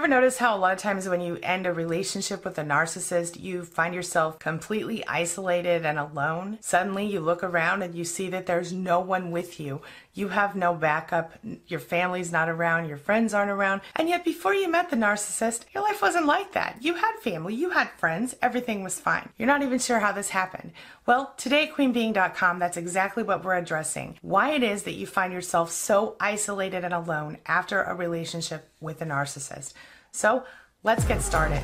ever notice how a lot of times when you end a relationship with a narcissist, you find yourself completely isolated and alone? Suddenly you look around and you see that there's no one with you. You have no backup. Your family's not around. Your friends aren't around. And yet, before you met the narcissist, your life wasn't like that. You had family, you had friends, everything was fine. You're not even sure how this happened. Well, today at queenbeeing.com, that's exactly what we're addressing. Why it is that you find yourself so isolated and alone after a relationship with a narcissist. So, let's get started.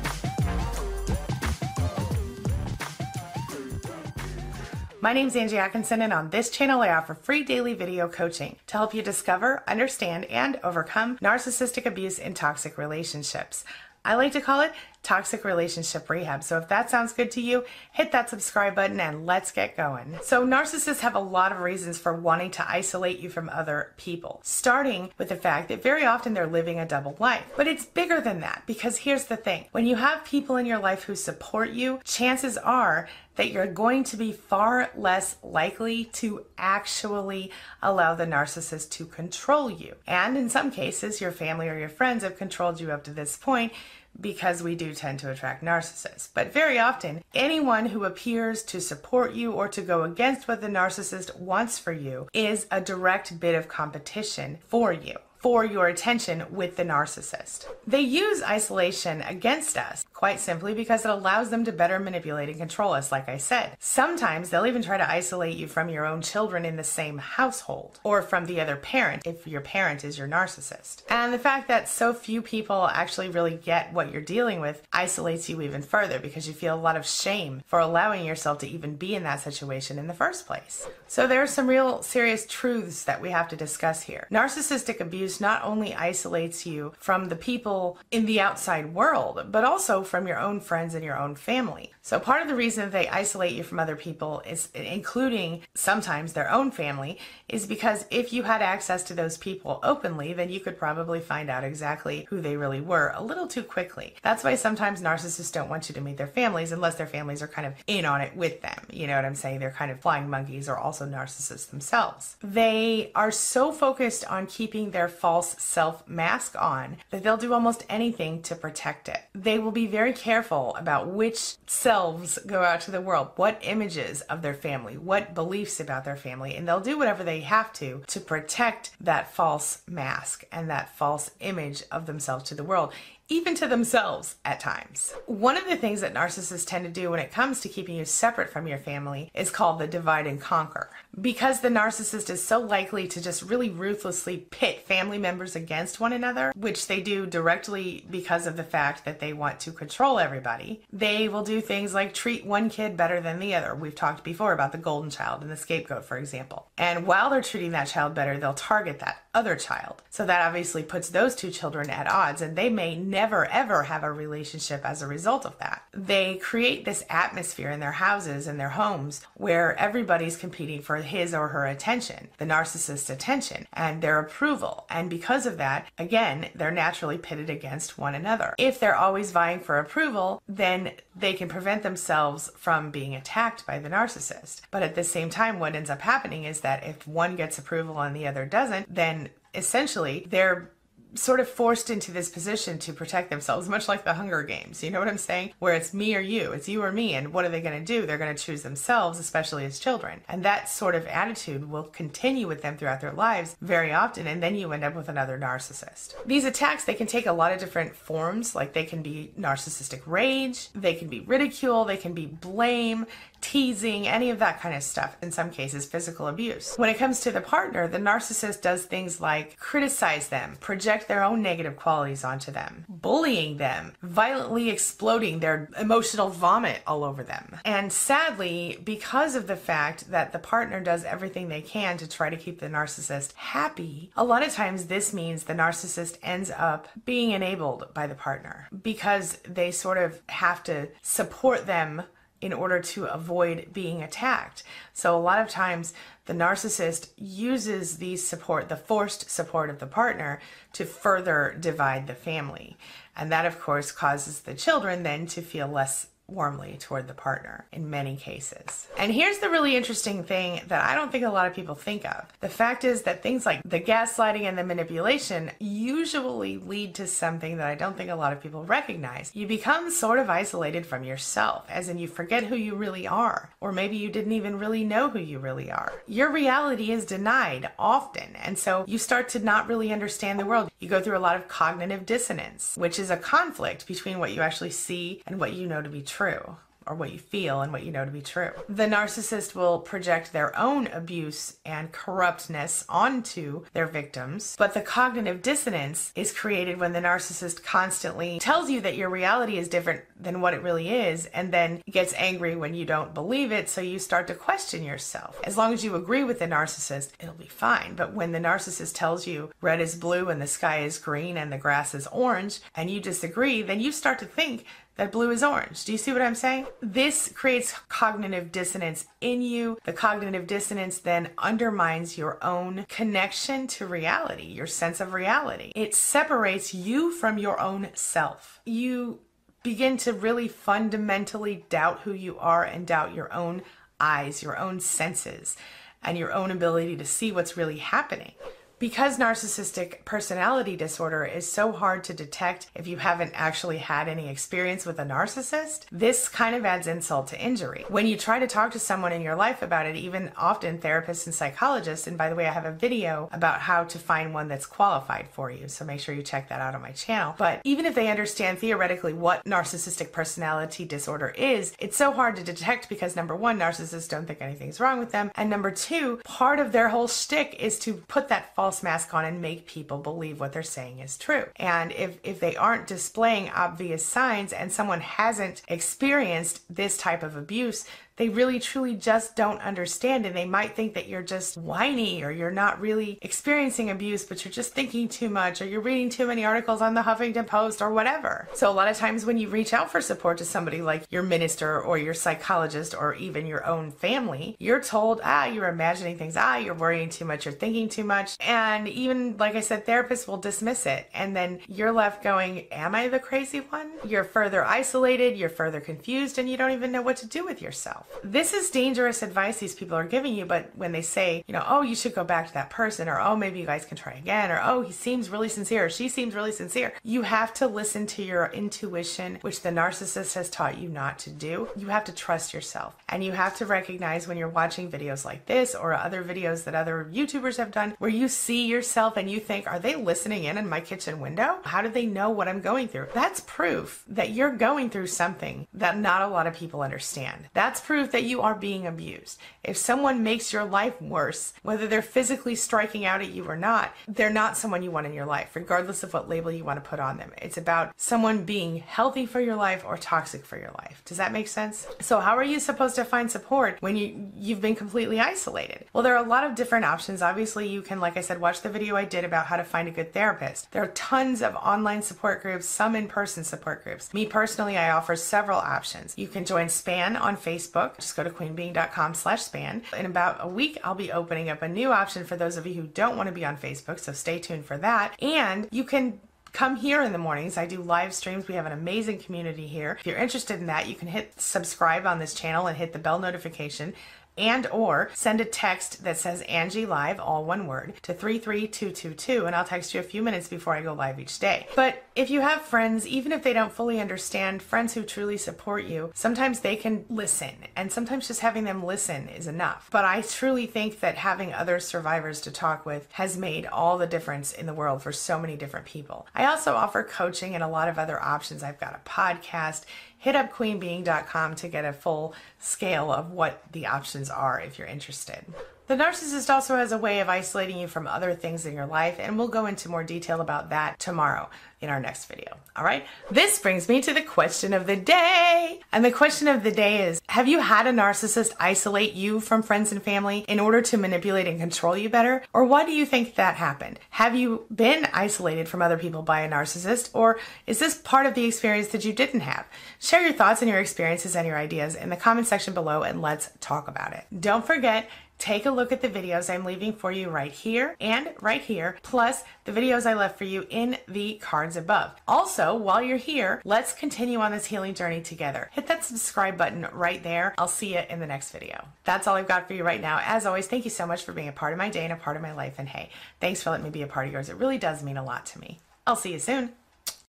My name is Angie Atkinson, and on this channel, I offer free daily video coaching to help you discover, understand, and overcome narcissistic abuse in toxic relationships. I like to call it toxic relationship rehab. So if that sounds good to you, hit that subscribe button and let's get going. So narcissists have a lot of reasons for wanting to isolate you from other people, starting with the fact that very often they're living a double life. But it's bigger than that because here's the thing. When you have people in your life who support you, chances are that you're going to be far less likely to actually allow the narcissist to control you. And in some cases, your family or your friends have controlled you up to this point because we do tend to attract narcissists. But very often, anyone who appears to support you or to go against what the narcissist wants for you is a direct bit of competition for you for your attention with the narcissist. They use isolation against us, quite simply because it allows them to better manipulate and control us, like I said. Sometimes they'll even try to isolate you from your own children in the same household, or from the other parent if your parent is your narcissist. And the fact that so few people actually really get what you're dealing with isolates you even further because you feel a lot of shame for allowing yourself to even be in that situation in the first place. So there are some real serious truths that we have to discuss here. Narcissistic abuse not only isolates you from the people in the outside world, but also from your own friends and your own family. So part of the reason they isolate you from other people is including sometimes their own family is because if you had access to those people openly, then you could probably find out exactly who they really were a little too quickly. That's why sometimes narcissists don't want you to meet their families unless their families are kind of in on it with them. You know what I'm saying? They're kind of flying monkeys or also narcissists themselves. They are so focused on keeping their false self mask on that they'll do almost anything to protect it. They will be very careful about which selves go out to the world, what images of their family, what beliefs about their family, and they'll do whatever they have to to protect that false mask and that false image of themselves to the world even to themselves at times. One of the things that narcissists tend to do when it comes to keeping you separate from your family is called the divide and conquer. Because the narcissist is so likely to just really ruthlessly pit family members against one another, which they do directly because of the fact that they want to control everybody, they will do things like treat one kid better than the other. We've talked before about the golden child and the scapegoat, for example. And while they're treating that child better, they'll target that other child. So that obviously puts those two children at odds, and they may never ever have a relationship as a result of that. They create this atmosphere in their houses and their homes where everybody's competing for his or her attention, the narcissist's attention, and their approval. And because of that, again, they're naturally pitted against one another. If they're always vying for approval, then they can prevent themselves from being attacked by the narcissist. But at the same time, what ends up happening is that if one gets approval and the other doesn't, then essentially they're sort of forced into this position to protect themselves, much like the Hunger Games. You know what I'm saying? Where it's me or you, it's you or me. And what are they going to do? They're going to choose themselves, especially as children. And that sort of attitude will continue with them throughout their lives very often. And then you end up with another narcissist. These attacks, they can take a lot of different forms. Like they can be narcissistic rage, they can be ridicule, they can be blame, teasing, any of that kind of stuff. In some cases, physical abuse. When it comes to the partner, the narcissist does things like criticize them, project their own negative qualities onto them, bullying them, violently exploding their emotional vomit all over them. And sadly, because of the fact that the partner does everything they can to try to keep the narcissist happy, a lot of times this means the narcissist ends up being enabled by the partner because they sort of have to support them in order to avoid being attacked. So a lot of times the narcissist uses the support, the forced support of the partner to further divide the family. And that of course causes the children then to feel less warmly toward the partner in many cases. And here's the really interesting thing that I don't think a lot of people think of. The fact is that things like the gaslighting and the manipulation usually lead to something that I don't think a lot of people recognize. You become sort of isolated from yourself, as in you forget who you really are, or maybe you didn't even really know who you really are. Your reality is denied often, and so you start to not really understand the world. You go through a lot of cognitive dissonance, which is a conflict between what you actually see and what you know to be true true or what you feel and what you know to be true. The narcissist will project their own abuse and corruptness onto their victims, but the cognitive dissonance is created when the narcissist constantly tells you that your reality is different than what it really is and then gets angry when you don't believe it, so you start to question yourself. As long as you agree with the narcissist, it'll be fine. But when the narcissist tells you red is blue and the sky is green and the grass is orange and you disagree, then you start to think that blue is orange. Do you see what I'm saying? This creates cognitive dissonance in you. The cognitive dissonance then undermines your own connection to reality, your sense of reality. It separates you from your own self. You begin to really fundamentally doubt who you are and doubt your own eyes, your own senses, and your own ability to see what's really happening because narcissistic personality disorder is so hard to detect if you haven't actually had any experience with a narcissist, this kind of adds insult to injury. When you try to talk to someone in your life about it, even often therapists and psychologists, and by the way, I have a video about how to find one that's qualified for you, so make sure you check that out on my channel. But even if they understand theoretically what narcissistic personality disorder is, it's so hard to detect because number one, narcissists don't think anything's wrong with them, and number two, part of their whole shtick is to put that false false mask on and make people believe what they're saying is true. And if, if they aren't displaying obvious signs and someone hasn't experienced this type of abuse, they really truly just don't understand and they might think that you're just whiny or you're not really experiencing abuse but you're just thinking too much or you're reading too many articles on the Huffington Post or whatever. So a lot of times when you reach out for support to somebody like your minister or your psychologist or even your own family, you're told, ah, you're imagining things, ah, you're worrying too much, you're thinking too much. And even like I said, therapists will dismiss it. And then you're left going, am I the crazy one? You're further isolated, you're further confused, and you don't even know what to do with yourself. This is dangerous advice these people are giving you, but when they say, you know, oh, you should go back to that person, or oh, maybe you guys can try again, or oh, he seems really sincere, she seems really sincere, you have to listen to your intuition, which the narcissist has taught you not to do. You have to trust yourself. And you have to recognize when you're watching videos like this or other videos that other YouTubers have done where you see yourself and you think, are they listening in in my kitchen window? How do they know what I'm going through? That's proof that you're going through something that not a lot of people understand. That's proof that you are being abused. If someone makes your life worse, whether they're physically striking out at you or not, they're not someone you want in your life, regardless of what label you want to put on them. It's about someone being healthy for your life or toxic for your life. Does that make sense? So how are you supposed to find support when you you've been completely isolated? Well, there are a lot of different options. Obviously, you can like I said watch the video I did about how to find a good therapist. There are tons of online support groups, some in-person support groups. Me personally, I offer several options. You can join SPAN on Facebook just go to queenbeeing.com slash span. In about a week, I'll be opening up a new option for those of you who don't want to be on Facebook, so stay tuned for that. And you can come here in the mornings. I do live streams. We have an amazing community here. If you're interested in that, you can hit subscribe on this channel and hit the bell notification and or send a text that says Angie Live, all one word, to 33222 and I'll text you a few minutes before I go live each day. But if you have friends, even if they don't fully understand, friends who truly support you, sometimes they can listen and sometimes just having them listen is enough. But I truly think that having other survivors to talk with has made all the difference in the world for so many different people. I also offer coaching and a lot of other options. I've got a podcast hit up queenbeeing.com to get a full scale of what the options are if you're interested. The narcissist also has a way of isolating you from other things in your life, and we'll go into more detail about that tomorrow in our next video. All right. This brings me to the question of the day. And the question of the day is Have you had a narcissist isolate you from friends and family in order to manipulate and control you better? Or why do you think that happened? Have you been isolated from other people by a narcissist? Or is this part of the experience that you didn't have? Share your thoughts and your experiences and your ideas in the comment section below and let's talk about it. Don't forget, take a look at the videos I'm leaving for you right here and right here, plus the videos I left for you in the cards above. Also, while you're here, let's continue on this healing journey together. Hit that subscribe button right there. I'll see you in the next video. That's all I've got for you right now. As always, thank you so much for being a part of my day and a part of my life. And hey, thanks for letting me be a part of yours. It really does mean a lot to me. I'll see you soon.